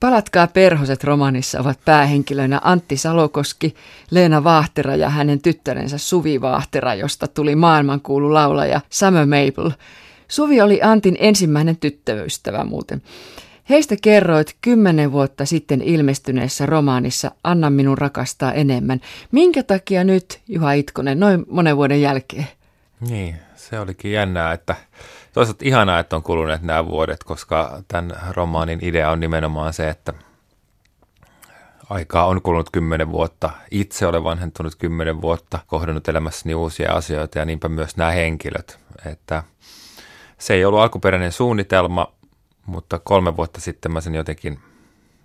Palatkaa perhoset romanissa ovat päähenkilöinä Antti Salokoski, Leena Vaahtera ja hänen tyttärensä Suvi Vaahtera, josta tuli maailmankuulu laulaja Summer Maple. Suvi oli Antin ensimmäinen tyttöystävä muuten. Heistä kerroit kymmenen vuotta sitten ilmestyneessä romaanissa Anna minun rakastaa enemmän. Minkä takia nyt, Juha Itkonen, noin monen vuoden jälkeen? Niin, se olikin jännää, että toisaalta ihanaa, että on kuluneet nämä vuodet, koska tämän romaanin idea on nimenomaan se, että aikaa on kulunut kymmenen vuotta. Itse olen vanhentunut kymmenen vuotta, kohdannut elämässäni uusia asioita ja niinpä myös nämä henkilöt. Että se ei ollut alkuperäinen suunnitelma, mutta kolme vuotta sitten mä sen jotenkin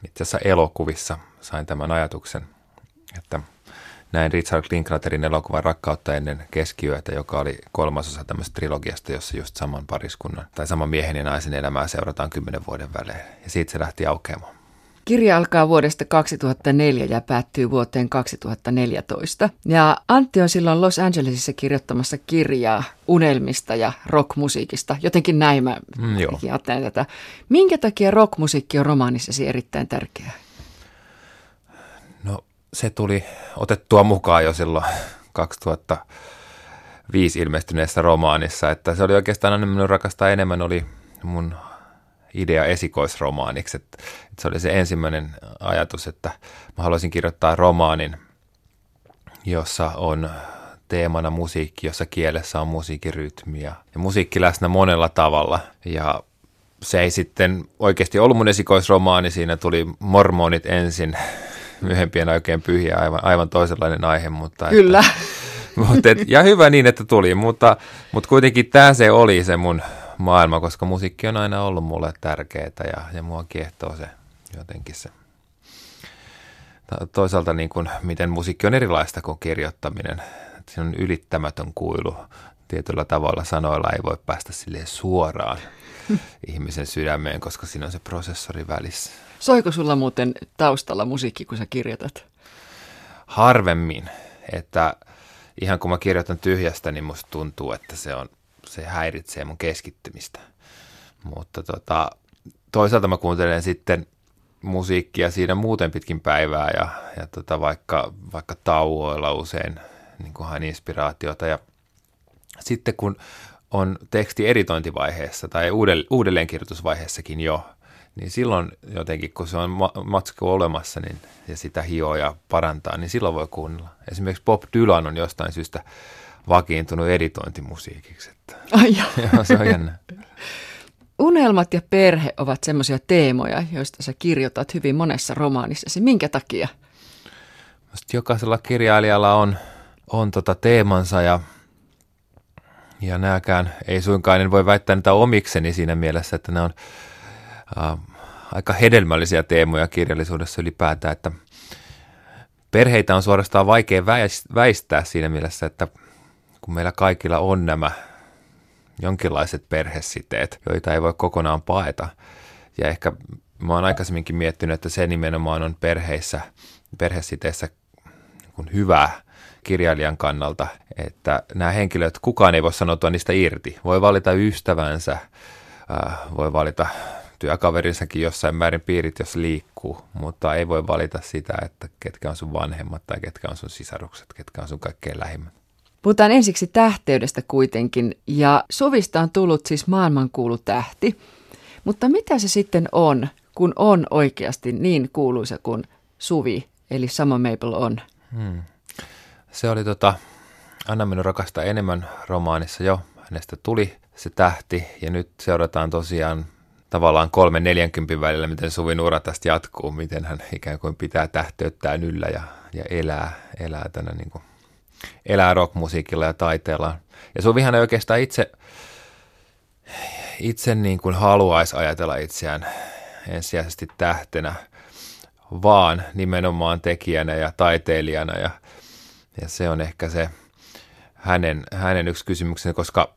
itse asiassa elokuvissa sain tämän ajatuksen, että näin Richard Linklaterin elokuvan Rakkautta ennen keskiyötä, joka oli kolmasosa tämmöistä trilogiasta, jossa just saman pariskunnan tai saman miehen ja naisen elämää seurataan kymmenen vuoden välein. Ja siitä se lähti aukeamaan. Kirja alkaa vuodesta 2004 ja päättyy vuoteen 2014. Ja Antti on silloin Los Angelesissa kirjoittamassa kirjaa unelmista ja rockmusiikista. Jotenkin näin mä mm, ajattelen tätä. Minkä takia rockmusiikki on romaanissasi erittäin tärkeää? Se tuli otettua mukaan jo silloin 2005 ilmestyneessä romaanissa, että se oli oikeastaan aina minun rakastaa enemmän oli mun idea esikoisromaaniksi. Että, että se oli se ensimmäinen ajatus, että mä haluaisin kirjoittaa romaanin, jossa on teemana musiikki, jossa kielessä on musiikkirytmiä ja musiikki läsnä monella tavalla. Ja se ei sitten oikeasti ollut mun esikoisromaani, siinä tuli mormonit ensin, myöhempien oikein pyhiä, aivan, aivan toisenlainen aihe. Mutta Kyllä. Että, mutta et, ja hyvä niin, että tuli, mutta, mutta kuitenkin tämä se oli se mun maailma, koska musiikki on aina ollut mulle tärkeää ja, ja mua kiehtoo se jotenkin se. Toisaalta niin kuin, miten musiikki on erilaista kuin kirjoittaminen. Se on ylittämätön kuilu. Tietyllä tavalla sanoilla ei voi päästä sille suoraan ihmisen sydämeen, koska siinä on se prosessori välissä. Soiko sulla muuten taustalla musiikki, kun sä kirjoitat? Harvemmin, että ihan kun mä kirjoitan tyhjästä, niin musta tuntuu, että se on se häiritsee mun keskittymistä. Mutta tota, toisaalta mä kuuntelen sitten musiikkia siinä muuten pitkin päivää ja, ja tota, vaikka, vaikka tauoilla usein niin kuin inspiraatiota. Ja sitten kun on teksti editointivaiheessa tai uudelleenkirjoitusvaiheessakin jo, niin silloin jotenkin, kun se on matsku olemassa niin, ja sitä hioa ja parantaa, niin silloin voi kuunnella. Esimerkiksi Bob Dylan on jostain syystä vakiintunut editointimusiikiksi. Että. Ai joo. se on jännä. Unelmat ja perhe ovat semmoisia teemoja, joista sä kirjoitat hyvin monessa romaanissasi. Minkä takia? Musta jokaisella kirjailijalla on, on tota teemansa ja, ja nääkään ei suinkaan, en voi väittää niitä omikseni siinä mielessä, että ne on äh, aika hedelmällisiä teemoja kirjallisuudessa ylipäätään, että perheitä on suorastaan vaikea väistää siinä mielessä, että – kun meillä kaikilla on nämä jonkinlaiset perhesiteet, joita ei voi kokonaan paeta. Ja ehkä mä oon aikaisemminkin miettinyt, että se nimenomaan on perheissä, perhesiteissä niin hyvää kirjailijan kannalta, että nämä henkilöt, kukaan ei voi sanoa niistä irti. Voi valita ystävänsä, äh, voi valita työkaverinsakin jossain määrin piirit, jos liikkuu, mutta ei voi valita sitä, että ketkä on sun vanhemmat tai ketkä on sun sisarukset, ketkä on sun kaikkein lähimmät. Puhutaan ensiksi tähteydestä kuitenkin, ja Suvista on tullut siis maailmankuulu tähti. Mutta mitä se sitten on, kun on oikeasti niin kuuluisa kuin Suvi, eli Samo Maple on? Hmm. Se oli tota, Anna minun rakasta enemmän romaanissa jo. Hänestä tuli se tähti, ja nyt seurataan tosiaan tavallaan kolme neljänkympin välillä, miten Suvin ura tästä jatkuu, miten hän ikään kuin pitää tähteyttää yllä ja, ja elää, elää tänä niin kuin elää rockmusiikilla ja taiteella. Ja Suvihan ei oikeastaan itse, itse niin kuin haluaisi ajatella itseään ensisijaisesti tähtenä, vaan nimenomaan tekijänä ja taiteilijana. Ja, ja se on ehkä se hänen, hänen yksi kysymyksensä, koska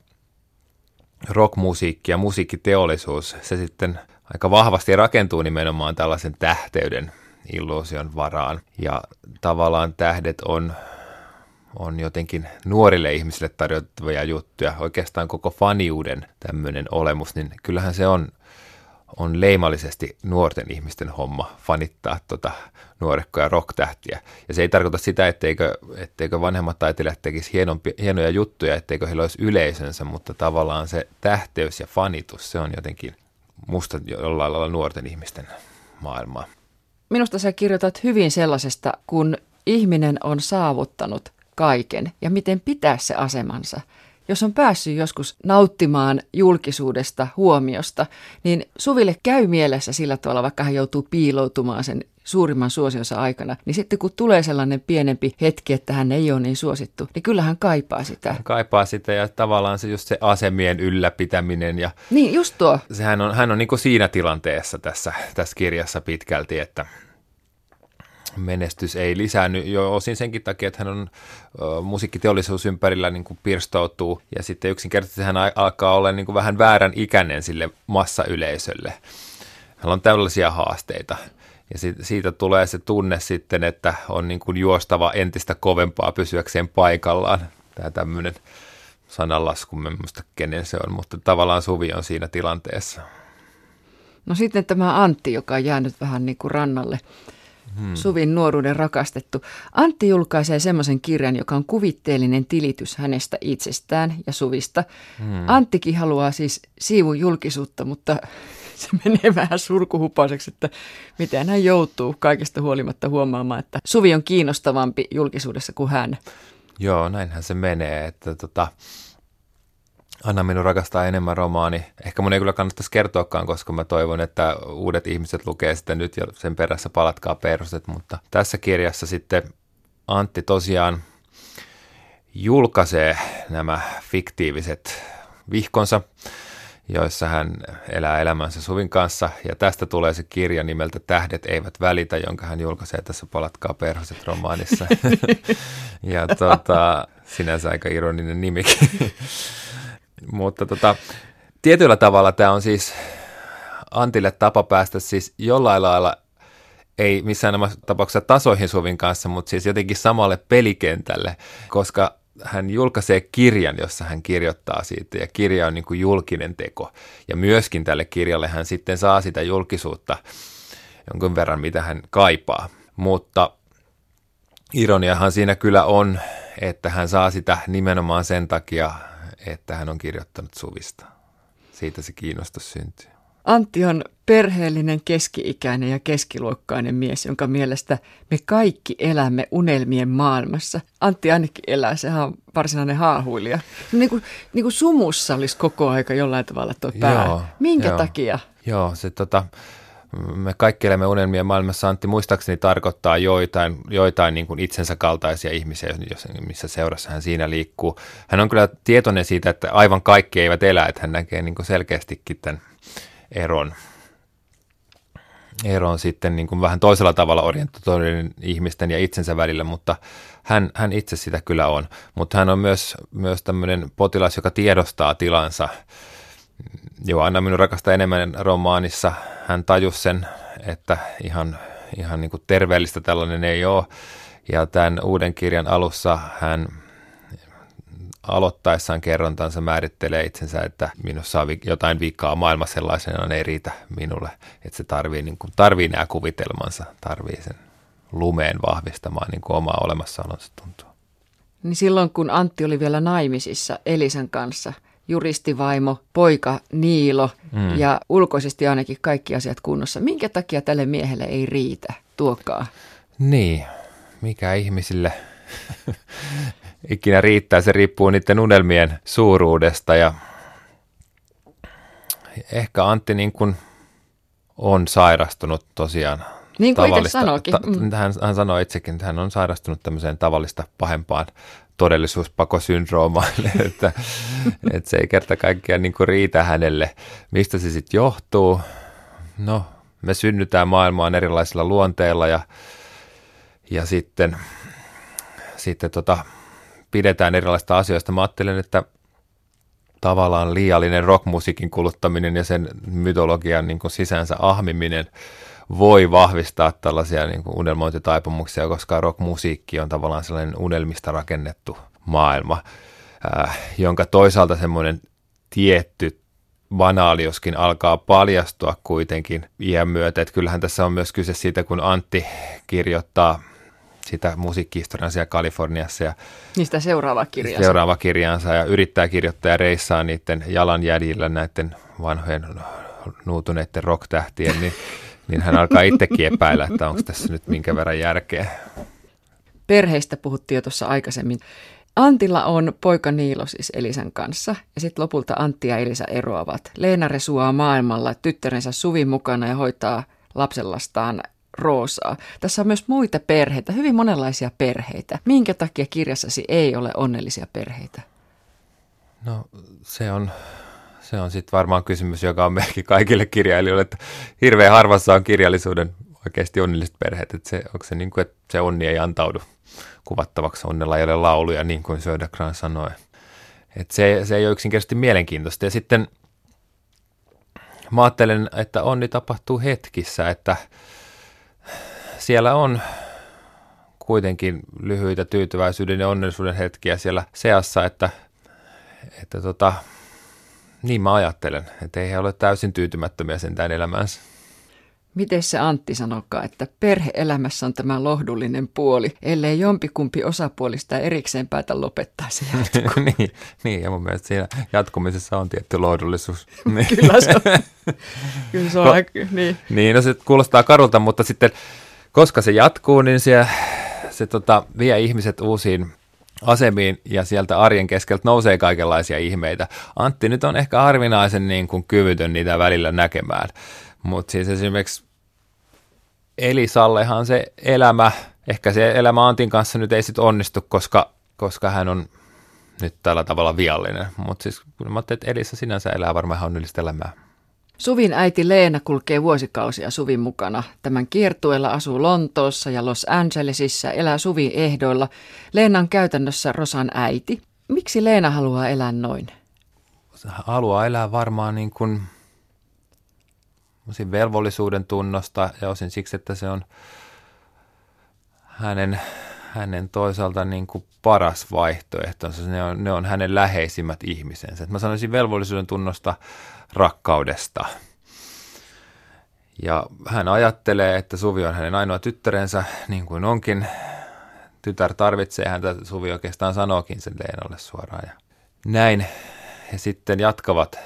rockmusiikki ja musiikkiteollisuus, se sitten aika vahvasti rakentuu nimenomaan tällaisen tähteyden illuusion varaan. Ja tavallaan tähdet on on jotenkin nuorille ihmisille tarjottavia juttuja, oikeastaan koko faniuden tämmöinen olemus, niin kyllähän se on on leimallisesti nuorten ihmisten homma fanittaa tota nuorekkoja rocktähtiä. Ja se ei tarkoita sitä, etteikö, etteikö vanhemmat taiteilijat tekisi hienompi, hienoja juttuja, etteikö heillä olisi yleisönsä, mutta tavallaan se tähteys ja fanitus, se on jotenkin musta jollain lailla nuorten ihmisten maailmaa. Minusta sä kirjoitat hyvin sellaisesta, kun ihminen on saavuttanut kaiken ja miten pitää se asemansa – jos on päässyt joskus nauttimaan julkisuudesta, huomiosta, niin Suville käy mielessä sillä tavalla, vaikka hän joutuu piiloutumaan sen suurimman suosionsa aikana, niin sitten kun tulee sellainen pienempi hetki, että hän ei ole niin suosittu, niin kyllä hän kaipaa sitä. Hän kaipaa sitä ja tavallaan se just se asemien ylläpitäminen. Ja niin, just tuo. Sehän on, hän on niin kuin siinä tilanteessa tässä, tässä kirjassa pitkälti, että menestys ei lisäänny jo osin senkin takia, että hän on ö, musiikkiteollisuus ympärillä niin kuin pirstoutuu ja sitten yksinkertaisesti hän alkaa olla niin kuin vähän väärän ikäinen sille massayleisölle. Hänellä on tällaisia haasteita ja siitä, siitä tulee se tunne sitten, että on niin kuin juostava entistä kovempaa pysyäkseen paikallaan. Tämä tämmöinen sananlasku, en muista kenen se on, mutta tavallaan Suvi on siinä tilanteessa. No sitten tämä Antti, joka on jäänyt vähän niin kuin rannalle hmm. Suvin nuoruuden rakastettu. Antti julkaisee semmoisen kirjan, joka on kuvitteellinen tilitys hänestä itsestään ja Suvista. Hmm. Anttikin haluaa siis siivun julkisuutta, mutta se menee vähän surkuhupaiseksi, että miten hän joutuu kaikesta huolimatta huomaamaan, että Suvi on kiinnostavampi julkisuudessa kuin hän. Joo, näinhän se menee, että tota, Anna minun rakastaa enemmän romaani. Ehkä mun ei kyllä kannattaisi kertoakaan, koska mä toivon, että uudet ihmiset lukee sitä nyt ja sen perässä palatkaa perustet. Mutta tässä kirjassa sitten Antti tosiaan julkaisee nämä fiktiiviset vihkonsa, joissa hän elää elämänsä Suvin kanssa. Ja tästä tulee se kirja nimeltä Tähdet eivät välitä, jonka hän julkaisee tässä Palatkaa perhoset romaanissa. ja tota, sinänsä aika ironinen nimikin. Mutta tota, tietyllä tavalla tämä on siis Antille tapa päästä siis jollain lailla, ei missään tapauksessa tasoihin Suvin kanssa, mutta siis jotenkin samalle pelikentälle, koska hän julkaisee kirjan, jossa hän kirjoittaa siitä, ja kirja on niin kuin julkinen teko. Ja myöskin tälle kirjalle hän sitten saa sitä julkisuutta jonkun verran, mitä hän kaipaa. Mutta ironiahan siinä kyllä on, että hän saa sitä nimenomaan sen takia, että hän on kirjoittanut Suvista. Siitä se kiinnostus syntyy. Antti on perheellinen, keski-ikäinen ja keskiluokkainen mies, jonka mielestä me kaikki elämme unelmien maailmassa. Antti ainakin elää, sehän on varsinainen haahuilija. Niin kuin, niin kuin sumussa olisi koko aika jollain tavalla tuo pää. Joo, Minkä joo. takia? Joo, se tota, me kaikki elämme unelmien maailmassa. Antti muistaakseni tarkoittaa joitain, joitain niin kuin itsensä kaltaisia ihmisiä, jos, missä seurassa hän siinä liikkuu. Hän on kyllä tietoinen siitä, että aivan kaikki eivät elä, että hän näkee niin kuin selkeästikin tämän eron, eron sitten niin kuin vähän toisella tavalla orientoituneiden ihmisten ja itsensä välillä, mutta hän, hän itse sitä kyllä on. Mutta hän on myös, myös tämmöinen potilas, joka tiedostaa tilansa – Joo, Anna minun rakasta enemmän romaanissa. Hän tajusi sen, että ihan, ihan niin kuin terveellistä tällainen ei ole. Ja tämän uuden kirjan alussa hän aloittaessaan kerrontansa määrittelee itsensä, että minussa on jotain vikaa maailma sellaisena ei riitä minulle. Että se tarvii, niin kuin, tarvii nämä kuvitelmansa, tarvii sen lumeen vahvistamaan niin kuin omaa olemassaolonsa tuntuu. Niin silloin kun Antti oli vielä naimisissa Elisan kanssa – juristivaimo, poika Niilo mm. ja ulkoisesti ainakin kaikki asiat kunnossa. Minkä takia tälle miehelle ei riitä tuokaa? Niin, mikä ihmisille ikinä riittää, se riippuu niiden unelmien suuruudesta ja ehkä Antti niin kuin on sairastunut tosiaan niin kuin tavallista, itse Ta, mm. hän, hän sanoi itsekin, että hän on sairastunut tämmöiseen tavallista pahempaan todellisuuspakosyndroomaille, että, että se ei kerta kaikkiaan niin kuin riitä hänelle. Mistä se sitten johtuu? No, me synnytään maailmaan erilaisilla luonteilla ja, ja sitten, sitten tota, pidetään erilaisista asioista. Mä ajattelen, että tavallaan liiallinen rockmusiikin kuluttaminen ja sen mytologian niin kuin sisänsä ahmiminen – voi vahvistaa tällaisia niin kuin unelmointitaipumuksia, koska rockmusiikki on tavallaan sellainen unelmista rakennettu maailma, äh, jonka toisaalta semmoinen tietty banaali, joskin alkaa paljastua kuitenkin iän myötä. Että kyllähän tässä on myös kyse siitä, kun Antti kirjoittaa sitä musiikkihistoriaa siellä Kaliforniassa. Ja Niistä seuraava kirjansa. Seuraava kirjansa ja yrittää kirjoittaa ja reissaa niiden jalanjäljillä näiden vanhojen nuutuneiden rocktähtien, niin, niin hän alkaa itsekin epäillä, että onko tässä nyt minkä verran järkeä. Perheistä puhuttiin jo tuossa aikaisemmin. Antilla on poika Niilo siis Elisan kanssa ja sitten lopulta Antti ja Elisa eroavat. Leena resuaa maailmalla tyttärensä Suvi mukana ja hoitaa lapsellastaan Roosaa. Tässä on myös muita perheitä, hyvin monenlaisia perheitä. Minkä takia kirjassasi ei ole onnellisia perheitä? No se on, se on sitten varmaan kysymys, joka on meillekin kaikille kirjailijoille, että hirveän harvassa on kirjallisuuden oikeasti onnelliset perheet. Että se, onko se niin kuin, että se onni ei antaudu kuvattavaksi, onnella ei ole lauluja, niin kuin Södergran sanoi. Että se, se ei ole yksinkertaisesti mielenkiintoista. Ja sitten mä ajattelen, että onni tapahtuu hetkissä, että siellä on kuitenkin lyhyitä tyytyväisyyden ja onnellisuuden hetkiä siellä seassa, että, että tota, niin mä ajattelen, että ei he ole täysin tyytymättömiä sentään elämäänsä. Miten se Antti sanokaa, että perheelämässä on tämä lohdullinen puoli, ellei jompikumpi osapuolista erikseen päätä lopettaa se niin, niin, ja mun mielestä siinä jatkumisessa on tietty lohdullisuus. Kyllä se on. Kyllä se on, niin. Niin, no se kuulostaa karulta, mutta sitten koska se jatkuu, niin se, se tota, vie ihmiset uusiin asemiin ja sieltä arjen keskeltä nousee kaikenlaisia ihmeitä. Antti nyt on ehkä harvinaisen niin kuin kyvytön niitä välillä näkemään, mutta siis esimerkiksi Elisallehan se elämä, ehkä se elämä Antin kanssa nyt ei sitten onnistu, koska, koska hän on nyt tällä tavalla viallinen. Mutta siis kun mä että Elisa sinänsä elää varmaan ihan onnellista elämää. Suvin äiti Leena kulkee vuosikausia Suvin mukana. Tämän kiertueella asuu Lontoossa ja Los Angelesissa, elää Suvin ehdoilla. Leena on käytännössä Rosan äiti. Miksi Leena haluaa elää noin? Haluaa elää varmaan niin kuin velvollisuuden tunnosta ja osin siksi, että se on hänen, hänen toisaalta niin kuin paras vaihtoehto. Ne on, ne on hänen läheisimmät ihmisensä. Et mä sanoisin velvollisuuden tunnosta rakkaudesta. Ja hän ajattelee, että Suvi on hänen ainoa tyttärensä, niin kuin onkin. Tytär tarvitsee häntä, Suvi oikeastaan sanookin sen Leenalle suoraan. Ja näin he sitten jatkavat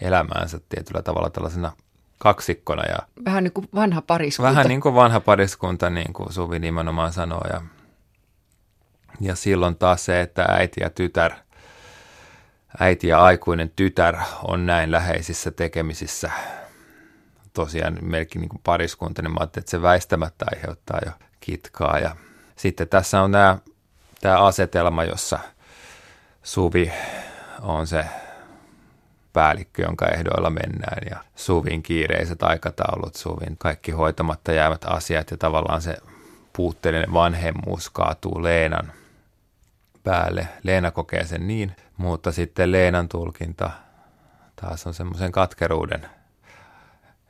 elämäänsä tietyllä tavalla tällaisena kaksikkona. Ja vähän niin kuin vanha pariskunta. Vähän niin kuin vanha pariskunta, niin kuin Suvi nimenomaan sanoo. Ja, ja silloin taas se, että äiti ja tytär – äiti ja aikuinen tytär on näin läheisissä tekemisissä tosiaan melkein niin kuin pariskunta, niin mä ajattelin, että se väistämättä aiheuttaa jo kitkaa. Ja sitten tässä on tämä, tämä asetelma, jossa Suvi on se päällikkö, jonka ehdoilla mennään ja Suvin kiireiset aikataulut, Suvin kaikki hoitamatta jäävät asiat ja tavallaan se puutteellinen vanhemmuus kaatuu Leenan päälle. Leena kokee sen niin, mutta sitten Leenan tulkinta taas on semmoisen katkeruuden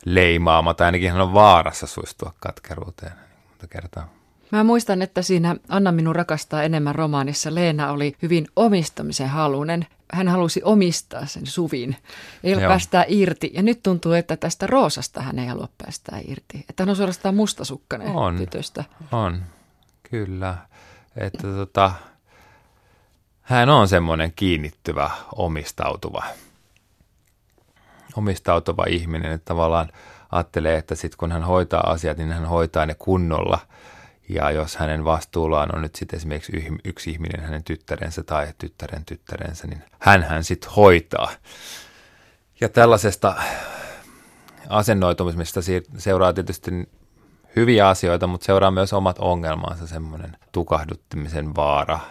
leimaama, tai ainakin hän on vaarassa suistua katkeruuteen monta kertaa. Mä muistan, että siinä Anna minun rakastaa enemmän romaanissa Leena oli hyvin omistamisen halunen. Hän halusi omistaa sen suvin, ei ole päästää irti. Ja nyt tuntuu, että tästä Roosasta hän ei halua päästää irti. Että hän on suorastaan mustasukkainen on, tytöstä. On, kyllä. Että tota, hän on semmoinen kiinnittyvä, omistautuva, omistautuva ihminen, että tavallaan ajattelee, että sitten kun hän hoitaa asiat, niin hän hoitaa ne kunnolla. Ja jos hänen vastuullaan on nyt sitten esimerkiksi yksi ihminen, hänen tyttärensä tai tyttären tyttärensä, niin hän hän sitten hoitaa. Ja tällaisesta asennoitumisesta seuraa tietysti hyviä asioita, mutta seuraa myös omat ongelmansa, semmoinen tukahduttamisen vaara –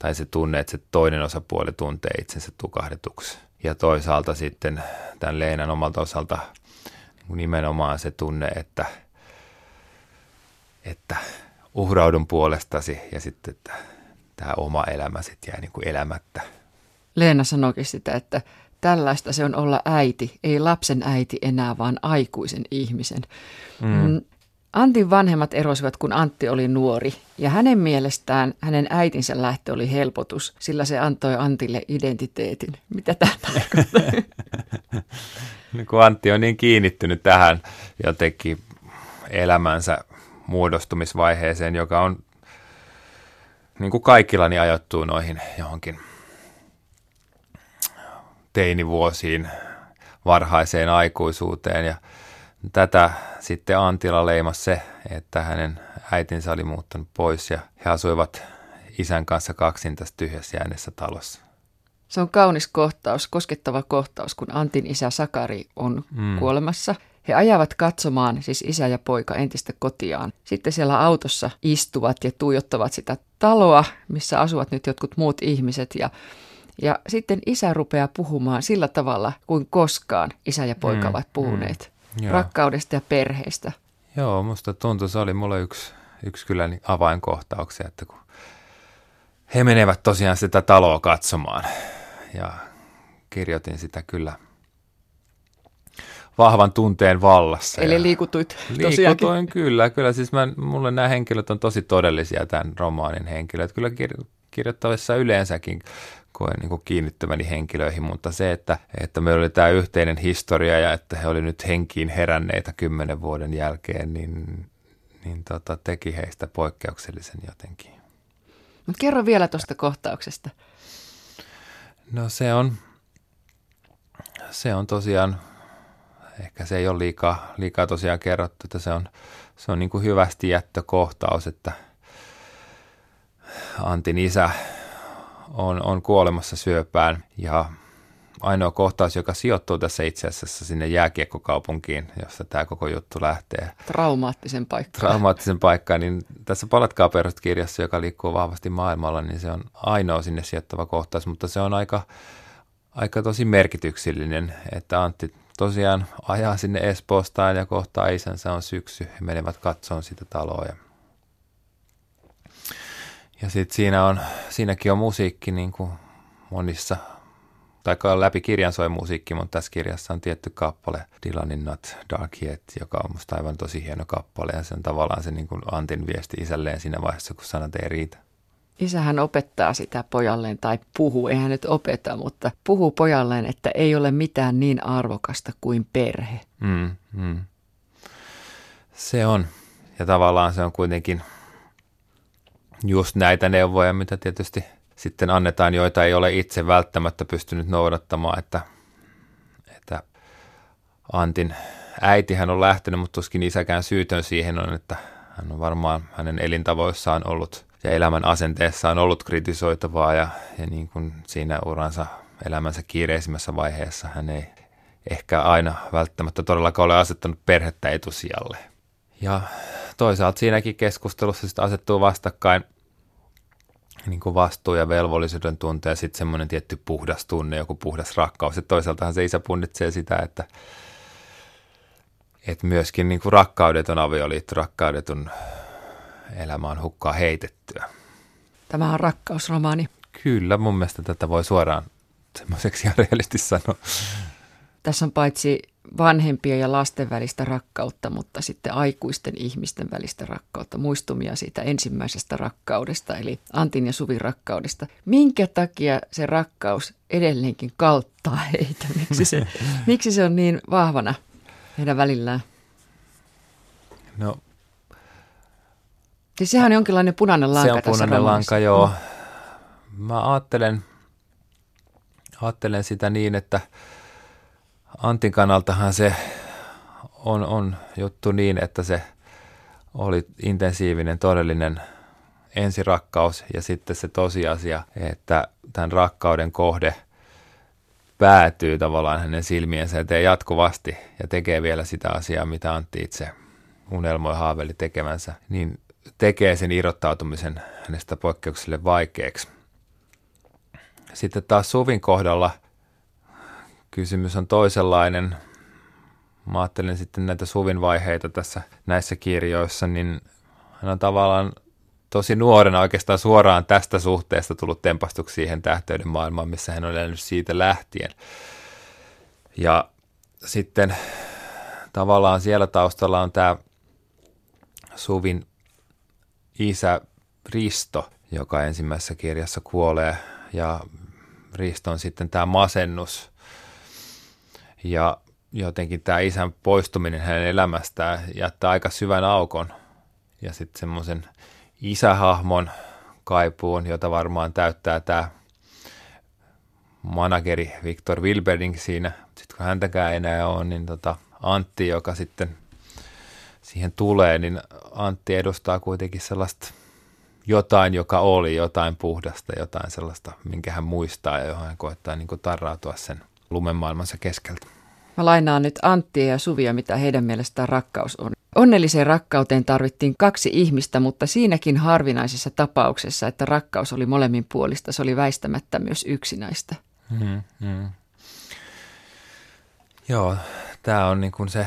tai se tunne, että se toinen osapuoli tuntee itsensä tukahdetuksi. Ja toisaalta sitten tämän Leenan omalta osalta nimenomaan se tunne, että, että uhraudun puolestasi ja sitten että tämä oma elämä sitten jää niin kuin elämättä. Leena sanoikin sitä, että tällaista se on olla äiti, ei lapsen äiti enää, vaan aikuisen ihmisen. Mm. Antin vanhemmat erosivat, kun Antti oli nuori, ja hänen mielestään hänen äitinsä lähtö oli helpotus, sillä se antoi Antille identiteetin. Mitä tämä tarkoittaa? Niin kun Antti on niin kiinnittynyt tähän jotenkin elämänsä muodostumisvaiheeseen, joka on niin kuin kaikilla niin ajoittuu noihin johonkin teinivuosiin, varhaiseen aikuisuuteen ja tätä sitten Antila leimasi se, että hänen äitinsä oli muuttanut pois ja he asuivat isän kanssa kaksin tässä tyhjässä jääneessä talossa. Se on kaunis kohtaus, koskettava kohtaus, kun Antin isä Sakari on mm. kuolemassa. He ajavat katsomaan, siis isä ja poika, entistä kotiaan. Sitten siellä autossa istuvat ja tuijottavat sitä taloa, missä asuvat nyt jotkut muut ihmiset. Ja, ja sitten isä rupeaa puhumaan sillä tavalla, kuin koskaan isä ja poika mm. ovat puhuneet. Mm. Rakkaudesta ja perheestä. Joo, musta tuntuu, se oli mulle yksi, yksi kyllä niin avainkohtauksia, että kun he menevät tosiaan sitä taloa katsomaan ja kirjoitin sitä kyllä vahvan tunteen vallassa. Eli liikutuit tosiaankin. Liikutuin kyllä, kyllä. Siis mä, mulle nämä henkilöt on tosi todellisia tämän romaanin henkilöt. Kyllä kir- kirjoittavissa yleensäkin koen niin kuin kiinnittymäni henkilöihin, mutta se, että, että meillä oli tämä yhteinen historia ja että he olivat nyt henkiin heränneitä kymmenen vuoden jälkeen, niin, niin tota, teki heistä poikkeuksellisen jotenkin. Mutta kerro vielä tuosta kohtauksesta. No se on, se on tosiaan, ehkä se ei ole liikaa, liikaa tosiaan kerrottu, että se on, se on niin kuin hyvästi jättökohtaus, että Antin isä on, on kuolemassa syöpään ja ainoa kohtaus, joka sijoittuu tässä itse asiassa sinne jääkiekkokaupunkiin, jossa tämä koko juttu lähtee. Traumaattisen paikkaan. Traumaattisen paikkaan, niin tässä Palatkaa perust kirjassa, joka liikkuu vahvasti maailmalla, niin se on ainoa sinne sijoittava kohtaus, mutta se on aika, aika tosi merkityksellinen, että Antti tosiaan ajaa sinne Espoostaan ja kohtaa isänsä on syksy. He menevät katsomaan sitä taloa ja ja sitten siinä on, siinäkin on musiikki niin kuin monissa tai läpi kirjan soi musiikki, mutta tässä kirjassa on tietty kappale Dylanin Not Dark Yet, joka on musta aivan tosi hieno kappale ja se on tavallaan se niin kuin Antin viesti isälleen siinä vaiheessa, kun sanat ei riitä. Isähän opettaa sitä pojalleen tai puhuu, eihän nyt opeta, mutta puhuu pojalleen, että ei ole mitään niin arvokasta kuin perhe. Mm, mm. Se on. Ja tavallaan se on kuitenkin just näitä neuvoja, mitä tietysti – sitten annetaan, joita ei ole itse välttämättä pystynyt noudattamaan, että, että Antin äitihän on lähtenyt, mutta tuskin isäkään syytön siihen on, että hän on varmaan hänen elintavoissaan ollut ja elämän asenteessaan ollut kritisoitavaa ja, ja niin kuin siinä uransa elämänsä kiireisimmässä vaiheessa hän ei ehkä aina välttämättä todellakaan ole asettanut perhettä etusijalle. Ja toisaalta siinäkin keskustelussa sitten asettuu vastakkain – niin kuin vastuu ja velvollisuuden tunte ja sitten semmoinen tietty puhdas tunne, joku puhdas rakkaus. Ja toisaaltahan se isä punnitsee sitä, että, että myöskin niin kuin rakkaudet on avioliitto, rakkaudet on elämä on hukkaa heitettyä. Tämä on rakkausromaani. Kyllä, mun mielestä tätä voi suoraan semmoiseksi ihan sanoa. Tässä on paitsi vanhempien ja lasten välistä rakkautta, mutta sitten aikuisten ihmisten välistä rakkautta, muistumia siitä ensimmäisestä rakkaudesta, eli Antin ja Suvin rakkaudesta. Minkä takia se rakkaus edelleenkin kalttaa heitä? Miksi se, miksi se on niin vahvana heidän välillään? No, siis sehän on jonkinlainen punainen lanka Se on punainen lanka, joo. Mm. Mä ajattelen, ajattelen sitä niin, että – Antin kannaltahan se on, on juttu niin, että se oli intensiivinen, todellinen ensirakkaus ja sitten se tosiasia, että tämän rakkauden kohde päätyy tavallaan hänen silmiensä eteen jatkuvasti ja tekee vielä sitä asiaa, mitä Antti itse unelmoi haaveli tekevänsä, niin tekee sen irrottautumisen hänestä poikkeukselle vaikeaksi. Sitten taas Suvin kohdalla – kysymys on toisenlainen. Mä ajattelen sitten näitä suvin vaiheita tässä näissä kirjoissa, niin hän on tavallaan tosi nuorena oikeastaan suoraan tästä suhteesta tullut tempastuksi siihen tähteyden maailmaan, missä hän on elänyt siitä lähtien. Ja sitten tavallaan siellä taustalla on tämä Suvin isä Risto, joka ensimmäisessä kirjassa kuolee. Ja Risto on sitten tämä masennus, Ja jotenkin tämä isän poistuminen hänen elämästään jättää aika syvän aukon ja sitten semmoisen isähahmon kaipuun, jota varmaan täyttää tämä manageri Victor Wilberding siinä. Sitten kun häntäkään enää on, niin tota Antti, joka sitten siihen tulee, niin Antti edustaa kuitenkin sellaista jotain, joka oli jotain puhdasta, jotain sellaista, minkä hän muistaa ja johon hän koettaa niin tarrautua sen lumemaailmansa keskeltä. Mä lainaan nyt Anttia ja Suvia, mitä heidän mielestään rakkaus on. Onnelliseen rakkauteen tarvittiin kaksi ihmistä, mutta siinäkin harvinaisessa tapauksessa, että rakkaus oli molemmin puolista, se oli väistämättä myös yksinäistä. Mm, mm. Joo, tämä on niin kuin se,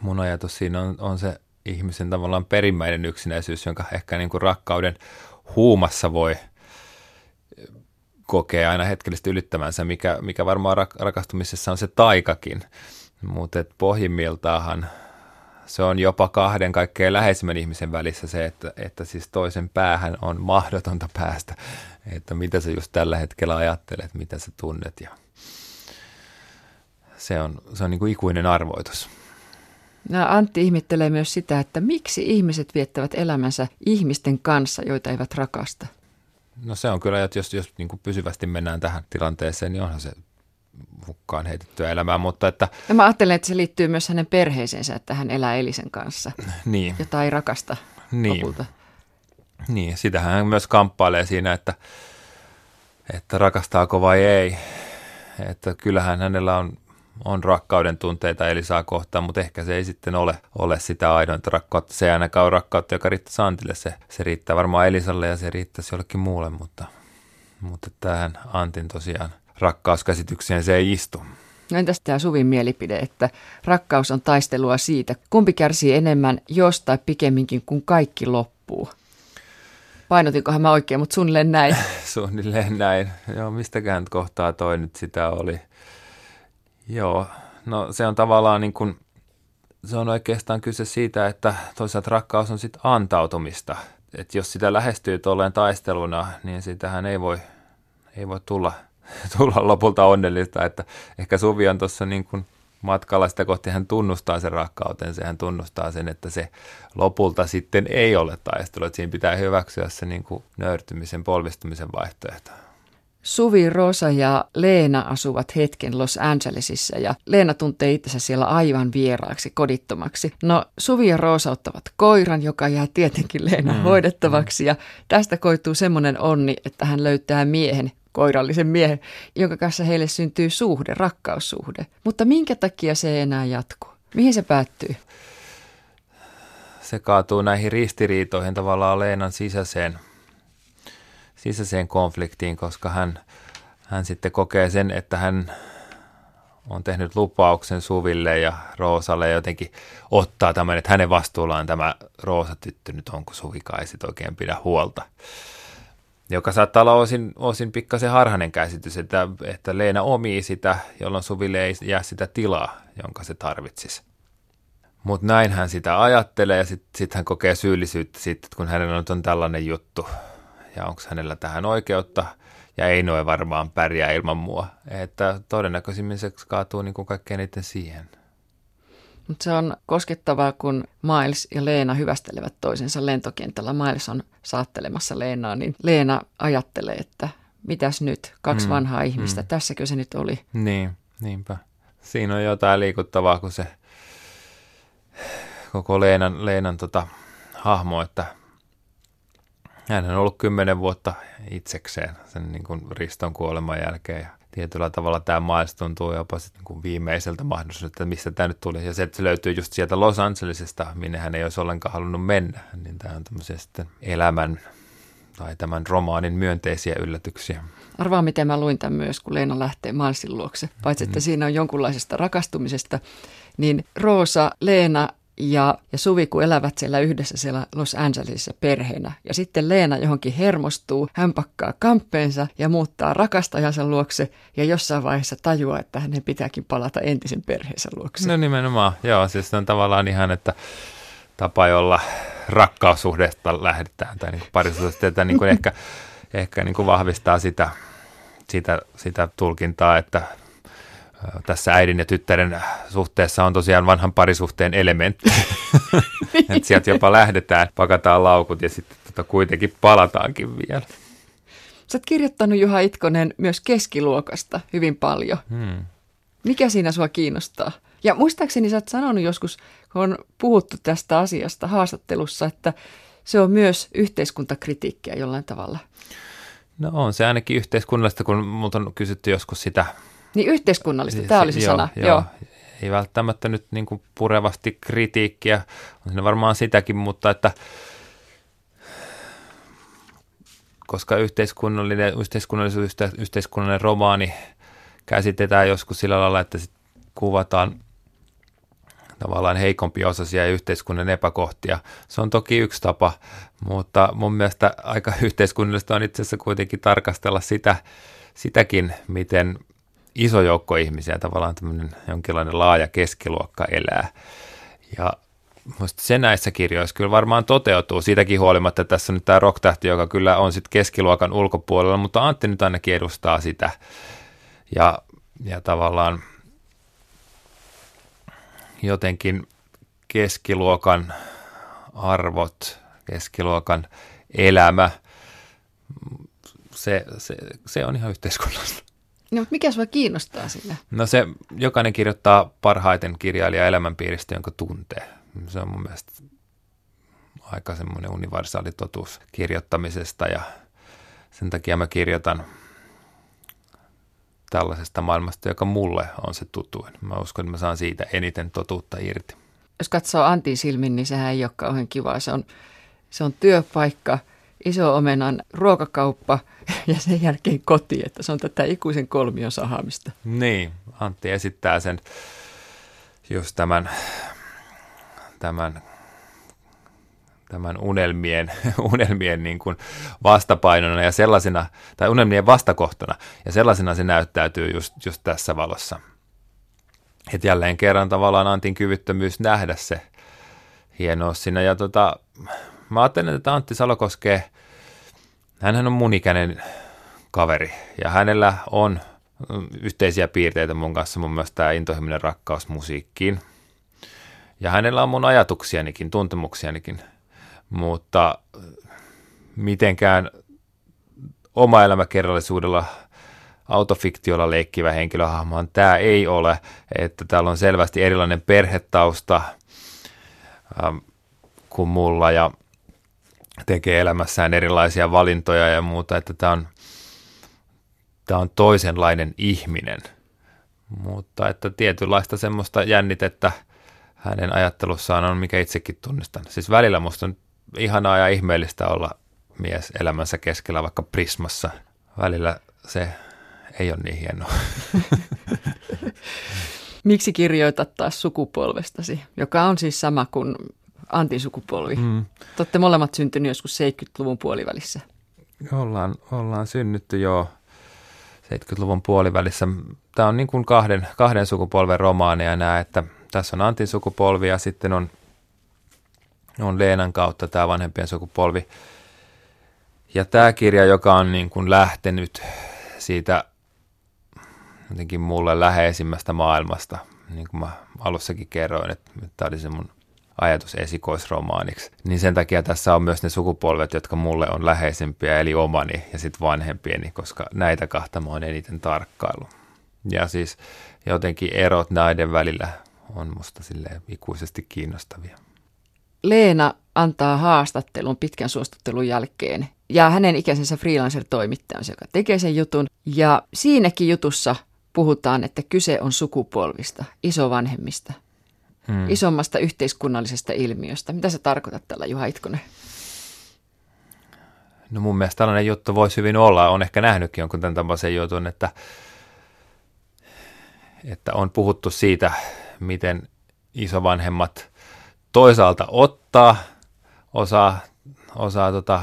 mun ajatus siinä on, on se ihmisen tavallaan perimmäinen yksinäisyys, jonka ehkä niin kuin rakkauden huumassa voi kokea aina hetkellisesti ylittämänsä, mikä, mikä varmaan rakastumisessa on se taikakin. Mutta pohjimmiltaan se on jopa kahden kaikkein läheisimmän ihmisen välissä se, että, että siis toisen päähän on mahdotonta päästä, että mitä sä just tällä hetkellä ajattelet, mitä sä tunnet ja se on, se on niin kuin ikuinen arvoitus. No, Antti ihmettelee myös sitä, että miksi ihmiset viettävät elämänsä ihmisten kanssa, joita eivät rakasta. No se on kyllä, että jos, jos niin kuin pysyvästi mennään tähän tilanteeseen, niin onhan se hukkaan heitettyä elämää, mutta että... Ja mä ajattelen, että se liittyy myös hänen perheeseensä, että hän elää Elisen kanssa, niin. jota ei rakasta niin. lopulta. Niin, sitähän hän myös kamppailee siinä, että, että rakastaako vai ei. Että kyllähän hänellä on, on rakkauden tunteita Elisaa kohtaan, mutta ehkä se ei sitten ole, ole sitä aidointa rakkautta. Se ei ainakaan ole rakkautta, joka riittää Santille. Se, se riittää varmaan Elisalle ja se riittäisi jollekin muulle, mutta, mutta tähän Antin tosiaan rakkauskäsitykseen se ei istu. No entäs tämä Suvin mielipide, että rakkaus on taistelua siitä, kumpi kärsii enemmän jostain pikemminkin kuin kaikki loppuu? Painotinkohan mä oikein, mutta suunnilleen näin. suunnilleen näin. Joo, mistäkään kohtaa toi nyt sitä oli. Joo, no se on tavallaan niin kuin, se on oikeastaan kyse siitä, että toisaalta rakkaus on sitten antautumista. Että jos sitä lähestyy tuolleen taisteluna, niin sitähän ei voi, ei voi tulla – tulla lopulta onnellista, että ehkä Suvi on tuossa niin kuin matkalla sitä kohti, hän tunnustaa sen rakkautensa, hän tunnustaa sen, että se lopulta sitten ei ole taistelu, että siinä pitää hyväksyä se niin kuin nöyrtymisen, polvistumisen vaihtoehto. Suvi, Rosa ja Leena asuvat hetken Los Angelesissa ja Leena tuntee itsensä siellä aivan vieraaksi, kodittomaksi. No Suvi ja Rosa ottavat koiran, joka jää tietenkin Leena mm, hoidettavaksi mm. ja tästä koituu semmoinen onni, että hän löytää miehen, koirallisen miehen, jonka kanssa heille syntyy suhde, rakkaussuhde. Mutta minkä takia se ei enää jatku? Mihin se päättyy? Se kaatuu näihin ristiriitoihin tavallaan Leenan sisäiseen, sisäiseen konfliktiin, koska hän, hän sitten kokee sen, että hän on tehnyt lupauksen Suville ja Roosalle ja jotenkin ottaa tämän, että hänen vastuullaan tämä Roosa-tyttö nyt onko Suvikaan ei sit oikein pidä huolta joka saattaa olla osin, osin pikkasen harhainen käsitys, että, että Leena omii sitä, jolloin Suville ei jää sitä tilaa, jonka se tarvitsisi. Mutta näin hän sitä ajattelee ja sitten sit hän kokee syyllisyyttä siitä, kun hänellä on tällainen juttu ja onko hänellä tähän oikeutta ja ei noin varmaan pärjää ilman mua. Että todennäköisimmin se kaatuu niin kuin kaikkein eniten siihen. Mutta se on koskettavaa, kun Miles ja Leena hyvästelevät toisensa lentokentällä. Miles on saattelemassa Leenaa, niin Leena ajattelee, että mitäs nyt, kaksi mm, vanhaa ihmistä, mm. tässäkö se nyt oli? Niin, niinpä. Siinä on jotain liikuttavaa, kun se koko Leenan, Leenan tota, hahmo, että hän on ollut kymmenen vuotta itsekseen sen niin kuin riston kuoleman jälkeen ja tietyllä tavalla tämä Miles tuntuu jopa sitten niin kuin viimeiseltä mahdollisuudelta, että mistä tämä nyt tuli. Ja se, että se löytyy just sieltä Los Angelesista, minne hän ei olisi ollenkaan halunnut mennä, niin tämä on tämmöisiä sitten elämän tai tämän romaanin myönteisiä yllätyksiä. Arvaa, miten mä luin tämän myös, kun Leena lähtee Milesin luokse. Paitsi, että mm. siinä on jonkunlaisesta rakastumisesta, niin Roosa, Leena ja, ja Suvi, kun elävät siellä yhdessä siellä Los Angelesissa perheenä. Ja sitten Leena johonkin hermostuu, hän pakkaa kamppeensa ja muuttaa rakastajansa luokse ja jossain vaiheessa tajuaa, että hänen pitääkin palata entisen perheensä luokse. No nimenomaan, joo, siis se on tavallaan ihan, että tapa, jolla rakkaussuhdesta lähdetään tai niin parisuhteesta niin kuin ehkä, ehkä niin kuin vahvistaa sitä, sitä, sitä tulkintaa, että tässä äidin ja tyttären suhteessa on tosiaan vanhan parisuhteen elementti. että sieltä jopa lähdetään, pakataan laukut ja sitten tota kuitenkin palataankin vielä. Sä oot kirjoittanut Juha Itkonen myös keskiluokasta hyvin paljon. Hmm. Mikä siinä sua kiinnostaa? Ja muistaakseni sä oot sanonut joskus, kun on puhuttu tästä asiasta haastattelussa, että se on myös yhteiskuntakritiikkiä jollain tavalla. No on se ainakin yhteiskunnallista, kun multa on kysytty joskus sitä. Niin yhteiskunnallista, tämä oli se joo, sana. Joo. joo. Ei välttämättä nyt niin kuin purevasti kritiikkiä, on siinä varmaan sitäkin, mutta että koska yhteiskunnallinen, yhteiskunnallisuus, yhteiskunnallinen romaani käsitetään joskus sillä lailla, että sit kuvataan tavallaan heikompi osasia ja yhteiskunnan epäkohtia. Se on toki yksi tapa, mutta mun mielestä aika yhteiskunnallista on itse asiassa kuitenkin tarkastella sitä, sitäkin, miten iso joukko ihmisiä, tavallaan tämmöinen jonkinlainen laaja keskiluokka elää. Ja Musta se näissä kirjoissa kyllä varmaan toteutuu, siitäkin huolimatta, että tässä on nyt tämä rocktähti, joka kyllä on sitten keskiluokan ulkopuolella, mutta Antti nyt ainakin edustaa sitä. Ja, ja tavallaan jotenkin keskiluokan arvot, keskiluokan elämä, se, se, se on ihan yhteiskunnallista. No, mutta mikä sinua kiinnostaa siinä? No se, jokainen kirjoittaa parhaiten kirjailija elämänpiiristä, jonka tuntee. Se on mun mielestä aika semmoinen universaali totuus kirjoittamisesta ja sen takia mä kirjoitan tällaisesta maailmasta, joka mulle on se tutuin. Mä uskon, että mä saan siitä eniten totuutta irti. Jos katsoo Antin silmin, niin sehän ei ole kauhean kivaa. Se on, se on työpaikka, iso omenan ruokakauppa ja sen jälkeen koti, että se on tätä ikuisen kolmion sahaamista. Niin, Antti esittää sen just tämän, tämän tämän unelmien, unelmien niin kuin vastapainona ja sellaisena, tai unelmien vastakohtana, ja sellaisena se näyttäytyy just, just tässä valossa. Että jälleen kerran tavallaan Antin kyvyttömyys nähdä se hienous siinä, ja tota, mä ajattelen, että Antti Salokoske, hänhän on mun ikäinen kaveri, ja hänellä on yhteisiä piirteitä mun kanssa, mun mielestä tämä intohimoinen rakkaus musiikkiin. Ja hänellä on mun ajatuksianikin, tuntemuksianikin mutta mitenkään oma elämäkerrallisuudella autofiktiolla leikkivä henkilöhahmo tämä ei ole, että täällä on selvästi erilainen perhetausta ähm, kuin mulla ja tekee elämässään erilaisia valintoja ja muuta, että tämä on, tämä on toisenlainen ihminen, mutta että tietynlaista semmoista jännitettä hänen ajattelussaan on, mikä itsekin tunnistan. Siis välillä musta on ihanaa ja ihmeellistä olla mies elämänsä keskellä vaikka Prismassa. Välillä se ei ole niin hienoa. Miksi kirjoitat taas sukupolvestasi, joka on siis sama kuin Antin sukupolvi? Mm. Te olette molemmat syntyneet joskus 70-luvun puolivälissä. Ollaan, ollaan synnytty jo 70-luvun puolivälissä. Tämä on niin kuin kahden, kahden sukupolven romaania nämä, että tässä on Antin sukupolvi ja sitten on – on Leenan kautta tämä vanhempien sukupolvi. Ja tämä kirja, joka on niin kuin lähtenyt siitä jotenkin mulle läheisimmästä maailmasta, niin kuin mä alussakin kerroin, että tämä oli se mun ajatus esikoisromaaniksi, niin sen takia tässä on myös ne sukupolvet, jotka mulle on läheisempiä, eli omani ja sitten vanhempieni, koska näitä kahta mä oon eniten tarkkailu. Ja siis jotenkin erot näiden välillä on musta silleen ikuisesti kiinnostavia. Leena antaa haastattelun pitkän suostuttelun jälkeen ja hänen ikäisensä freelancer-toimittajansa, joka tekee sen jutun. Ja siinäkin jutussa puhutaan, että kyse on sukupolvista, isovanhemmista, hmm. isommasta yhteiskunnallisesta ilmiöstä. Mitä sä tarkoitat tällä Juha Itkonen? No mun mielestä tällainen juttu voisi hyvin olla. On ehkä nähnytkin jonkun tämän tapaisen jutun, että, että on puhuttu siitä, miten isovanhemmat – toisaalta ottaa osaa, osaa tota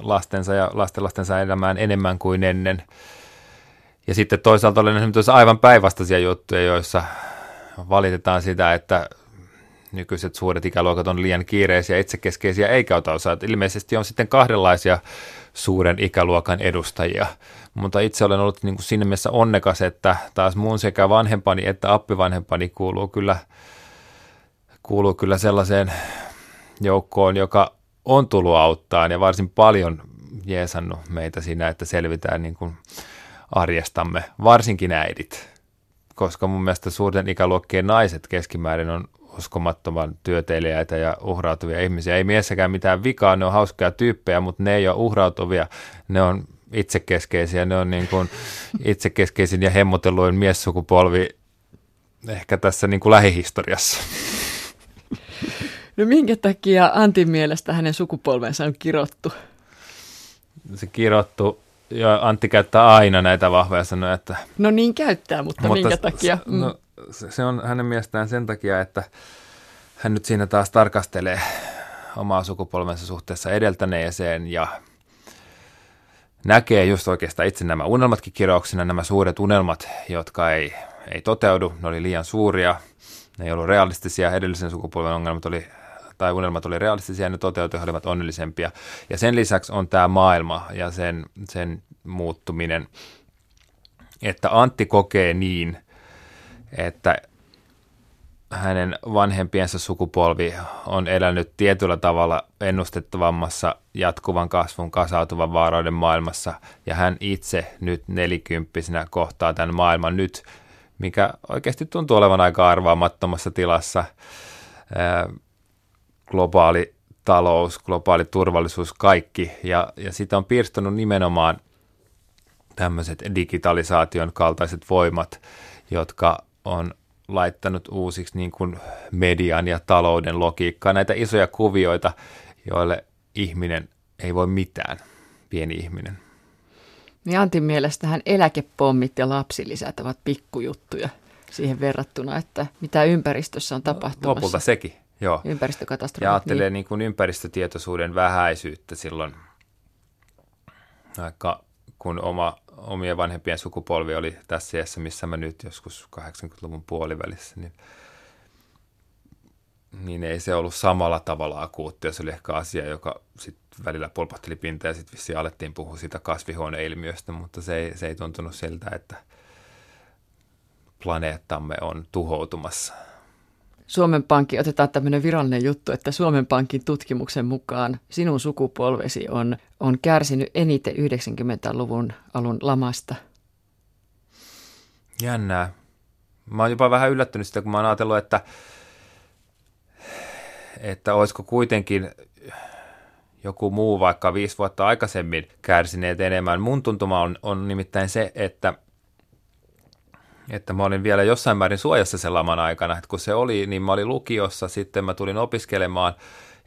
lastensa ja lastenlastensa elämään enemmän kuin ennen. Ja sitten toisaalta olen nähnyt aivan päinvastaisia juttuja, joissa valitetaan sitä, että nykyiset suuret ikäluokat on liian kiireisiä, itsekeskeisiä eikä ota osaa. Ilmeisesti on sitten kahdenlaisia suuren ikäluokan edustajia, mutta itse olen ollut niin kuin siinä mielessä onnekas, että taas mun sekä vanhempani että appivanhempani kuuluu kyllä, kuuluu kyllä sellaiseen joukkoon, joka on tullut auttaa ja varsin paljon jeesannut meitä siinä, että selvitään niin kuin arjestamme, varsinkin äidit, koska mun mielestä suurten ikäluokkien naiset keskimäärin on uskomattoman työtelijäitä ja uhrautuvia ihmisiä. Ei miessäkään mitään vikaa, ne on hauskoja tyyppejä, mutta ne ei ole uhrautuvia, ne on itsekeskeisiä, ne on niin kuin itsekeskeisin ja hemmotelluin miessukupolvi ehkä tässä niin kuin lähihistoriassa. No minkä takia Antin mielestä hänen sukupolvensa on kirottu? Se kirottu, ja Antti käyttää aina näitä vahvoja sanoja, että... No niin käyttää, mutta, mutta minkä takia? Mm. No, se on hänen mielestään sen takia, että hän nyt siinä taas tarkastelee omaa sukupolvensa suhteessa edeltäneeseen ja näkee just oikeastaan itse nämä unelmatkin kirjauksina, nämä suuret unelmat, jotka ei, ei toteudu, ne oli liian suuria, ne ei ollut realistisia, edellisen sukupolven ongelmat oli tai unelmat oli realistisia ja ne toteutui, olivat onnellisempia. Ja sen lisäksi on tämä maailma ja sen, sen muuttuminen, että Antti kokee niin, että hänen vanhempiensa sukupolvi on elänyt tietyllä tavalla ennustettavammassa jatkuvan kasvun kasautuvan vaarauden maailmassa, ja hän itse nyt nelikymppisenä kohtaa tämän maailman nyt, mikä oikeasti tuntuu olevan aika arvaamattomassa tilassa. Globaali talous, globaali turvallisuus, kaikki, ja, ja sitä on piirstunut nimenomaan tämmöiset digitalisaation kaltaiset voimat, jotka on laittanut uusiksi niin kuin median ja talouden logiikkaa, näitä isoja kuvioita, joille ihminen ei voi mitään, pieni ihminen. Niin Antin mielestähän eläkepommit ja lapsilisät ovat pikkujuttuja siihen verrattuna, että mitä ympäristössä on tapahtumassa. Lopulta sekin, joo. Ympäristökatastrofi. Ja ajattelee niin. Niin kuin ympäristötietoisuuden vähäisyyttä silloin, vaikka kun oma omien vanhempien sukupolvi oli tässä iässä, missä mä nyt joskus 80-luvun puolivälissä, niin, niin ei se ollut samalla tavalla akuutti. Se oli ehkä asia, joka sitten välillä polpahteli pinta ja sitten vissiin alettiin puhua siitä kasvihuoneilmiöstä, mutta se ei, se ei tuntunut siltä, että planeettamme on tuhoutumassa. Suomen Pankki, otetaan tämmöinen virallinen juttu, että Suomen Pankin tutkimuksen mukaan sinun sukupolvesi on, on kärsinyt eniten 90-luvun alun lamasta. Jännää. Mä oon jopa vähän yllättynyt sitä, kun mä oon ajatellut, että, että olisiko kuitenkin joku muu vaikka viisi vuotta aikaisemmin kärsineet enemmän. Mun tuntuma on, on nimittäin se, että että mä olin vielä jossain määrin suojassa sen laman aikana, että kun se oli, niin mä olin lukiossa, sitten mä tulin opiskelemaan,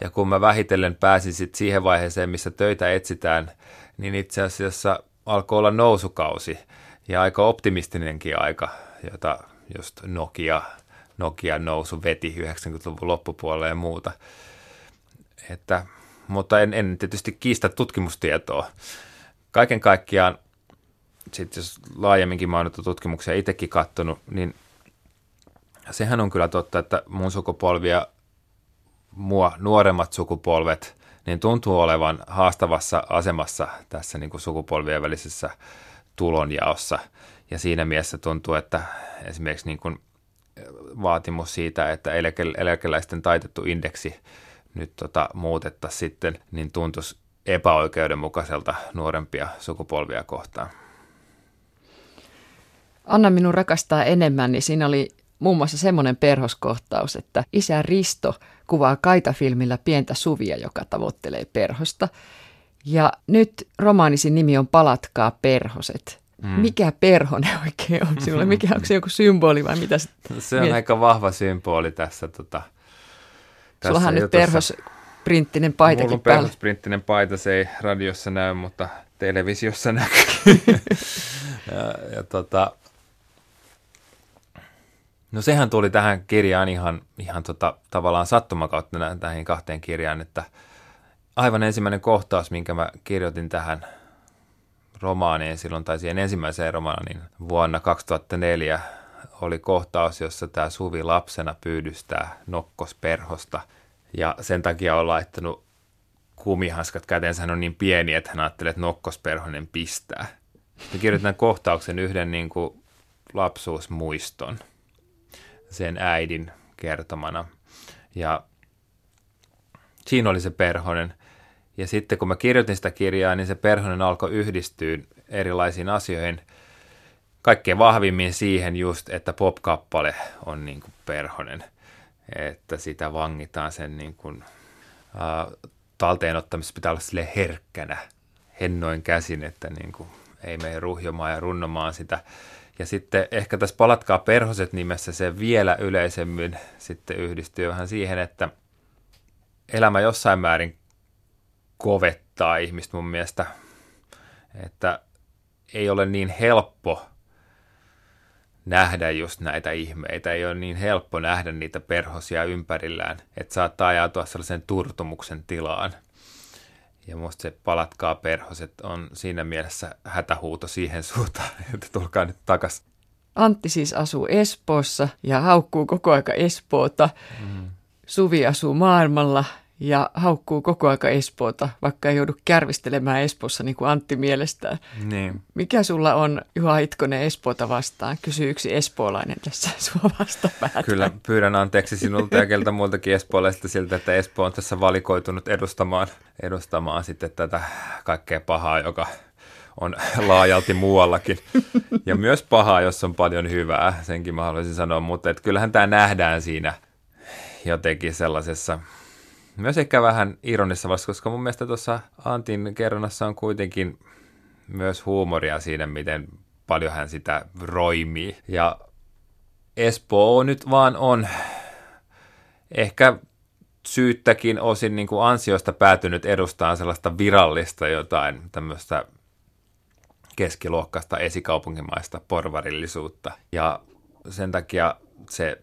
ja kun mä vähitellen pääsin sitten siihen vaiheeseen, missä töitä etsitään, niin itse asiassa alkoi olla nousukausi, ja aika optimistinenkin aika, jota just Nokia, Nokia nousu veti 90-luvun loppupuolelle ja muuta. Että, mutta en, en tietysti kiistä tutkimustietoa. Kaiken kaikkiaan sitten jos laajemminkin oon tutkimuksia itsekin katsonut, niin sehän on kyllä totta, että mun sukupolvi ja mua nuoremmat sukupolvet, niin tuntuu olevan haastavassa asemassa tässä niin kuin sukupolvien välisessä tulonjaossa. Ja siinä mielessä tuntuu, että esimerkiksi niin kuin vaatimus siitä, että eläke, eläkeläisten taitettu indeksi nyt tota, muutettaisiin sitten, niin tuntuisi epäoikeudenmukaiselta nuorempia sukupolvia kohtaan. Anna minun rakastaa enemmän, niin siinä oli muun muassa semmoinen perhoskohtaus, että isä Risto kuvaa kaitafilmillä pientä Suvia, joka tavoittelee perhosta. Ja nyt romaanisin nimi on Palatkaa perhoset. Mm. Mikä perhonen oikein on sinulle? Mikä, onko se joku symboli vai mitä? Se on miet... aika vahva symboli tässä. Tota, tässä Sullahan nyt perhosprinttinen paitakin Mulla on perhosprinttinen paita, se ei radiossa näy, mutta televisiossa näkyy. ja, ja tota, No sehän tuli tähän kirjaan ihan, ihan tota, tavallaan sattuman kautta tähän kahteen kirjaan, että aivan ensimmäinen kohtaus, minkä mä kirjoitin tähän romaaniin silloin, tai siihen ensimmäiseen romaaniin vuonna 2004, oli kohtaus, jossa tämä Suvi lapsena pyydystää nokkosperhosta ja sen takia on laittanut kumihanskat käteensä. Hän on niin pieni, että hän ajattelee, että nokkosperhonen pistää. Sitten kirjoitan kohtauksen yhden niin kuin lapsuusmuiston sen äidin kertomana. Ja siinä oli se perhonen. Ja sitten kun mä kirjoitin sitä kirjaa, niin se perhonen alkoi yhdistyä erilaisiin asioihin. Kaikkein vahvimmin siihen just, että pop-kappale on niin kuin perhonen. Että sitä vangitaan sen niin kuin, äh, talteenottamisessa pitää olla sille herkkänä, hennoin käsin, että niin kuin ei mene ruhjomaan ja runnomaan sitä. Ja sitten ehkä tässä Palatkaa perhoset nimessä se vielä yleisemmin sitten yhdistyy vähän siihen, että elämä jossain määrin kovettaa ihmistä mun mielestä, että ei ole niin helppo nähdä just näitä ihmeitä. Ei ole niin helppo nähdä niitä perhosia ympärillään, että saattaa ajautua sellaisen turtumuksen tilaan. Ja musta se palatkaa perhoset on siinä mielessä hätähuuto siihen suuntaan, että tulkaa nyt takas. Antti siis asuu Espoossa ja haukkuu koko aika Espoota. Mm. Suvi asuu maailmalla ja haukkuu koko aika Espoota, vaikka ei joudu kärvistelemään Espoossa niin kuin Antti mielestään. Niin. Mikä sulla on Juha Itkonen Espoota vastaan? Kysy yksi espoolainen tässä sua vastapäätä. Kyllä, pyydän anteeksi sinulta ja keltä muultakin espoolaisista siltä, että Espoo on tässä valikoitunut edustamaan, edustamaan sitten tätä kaikkea pahaa, joka on laajalti muuallakin. Ja myös pahaa, jos on paljon hyvää, senkin mä haluaisin sanoa, mutta että kyllähän tämä nähdään siinä jotenkin sellaisessa myös ehkä vähän ironissa vasta, koska mun mielestä tuossa Antin kerronnassa on kuitenkin myös huumoria siinä, miten paljon hän sitä roimii. Ja Espoo nyt vaan on ehkä syyttäkin osin niin kuin ansiosta päätynyt edustaan sellaista virallista jotain tämmöistä keskiluokkaista esikaupunkimaista porvarillisuutta. Ja sen takia se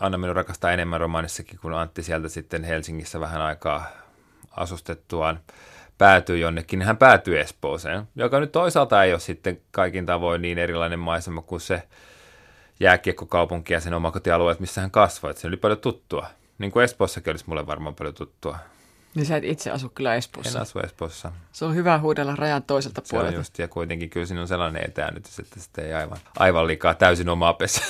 Anna minun rakastaa enemmän romaanissakin, kun Antti sieltä sitten Helsingissä vähän aikaa asustettuaan päätyy jonnekin, niin hän päätyy Espooseen, joka nyt toisaalta ei ole sitten kaikin tavoin niin erilainen maisema kuin se jääkiekkokaupunki ja sen omakotialueet, missä hän kasvoi. Että se oli paljon tuttua. Niin kuin Espoossakin olisi mulle varmaan paljon tuttua. Niin sä et itse asu kyllä Espoossa. En asu Espoossa. Se on hyvä huudella rajan toiselta se puolelta. On just, ja kuitenkin kyllä siinä on sellainen etäännytys, että sitten ei aivan, aivan liikaa täysin omaa pesää.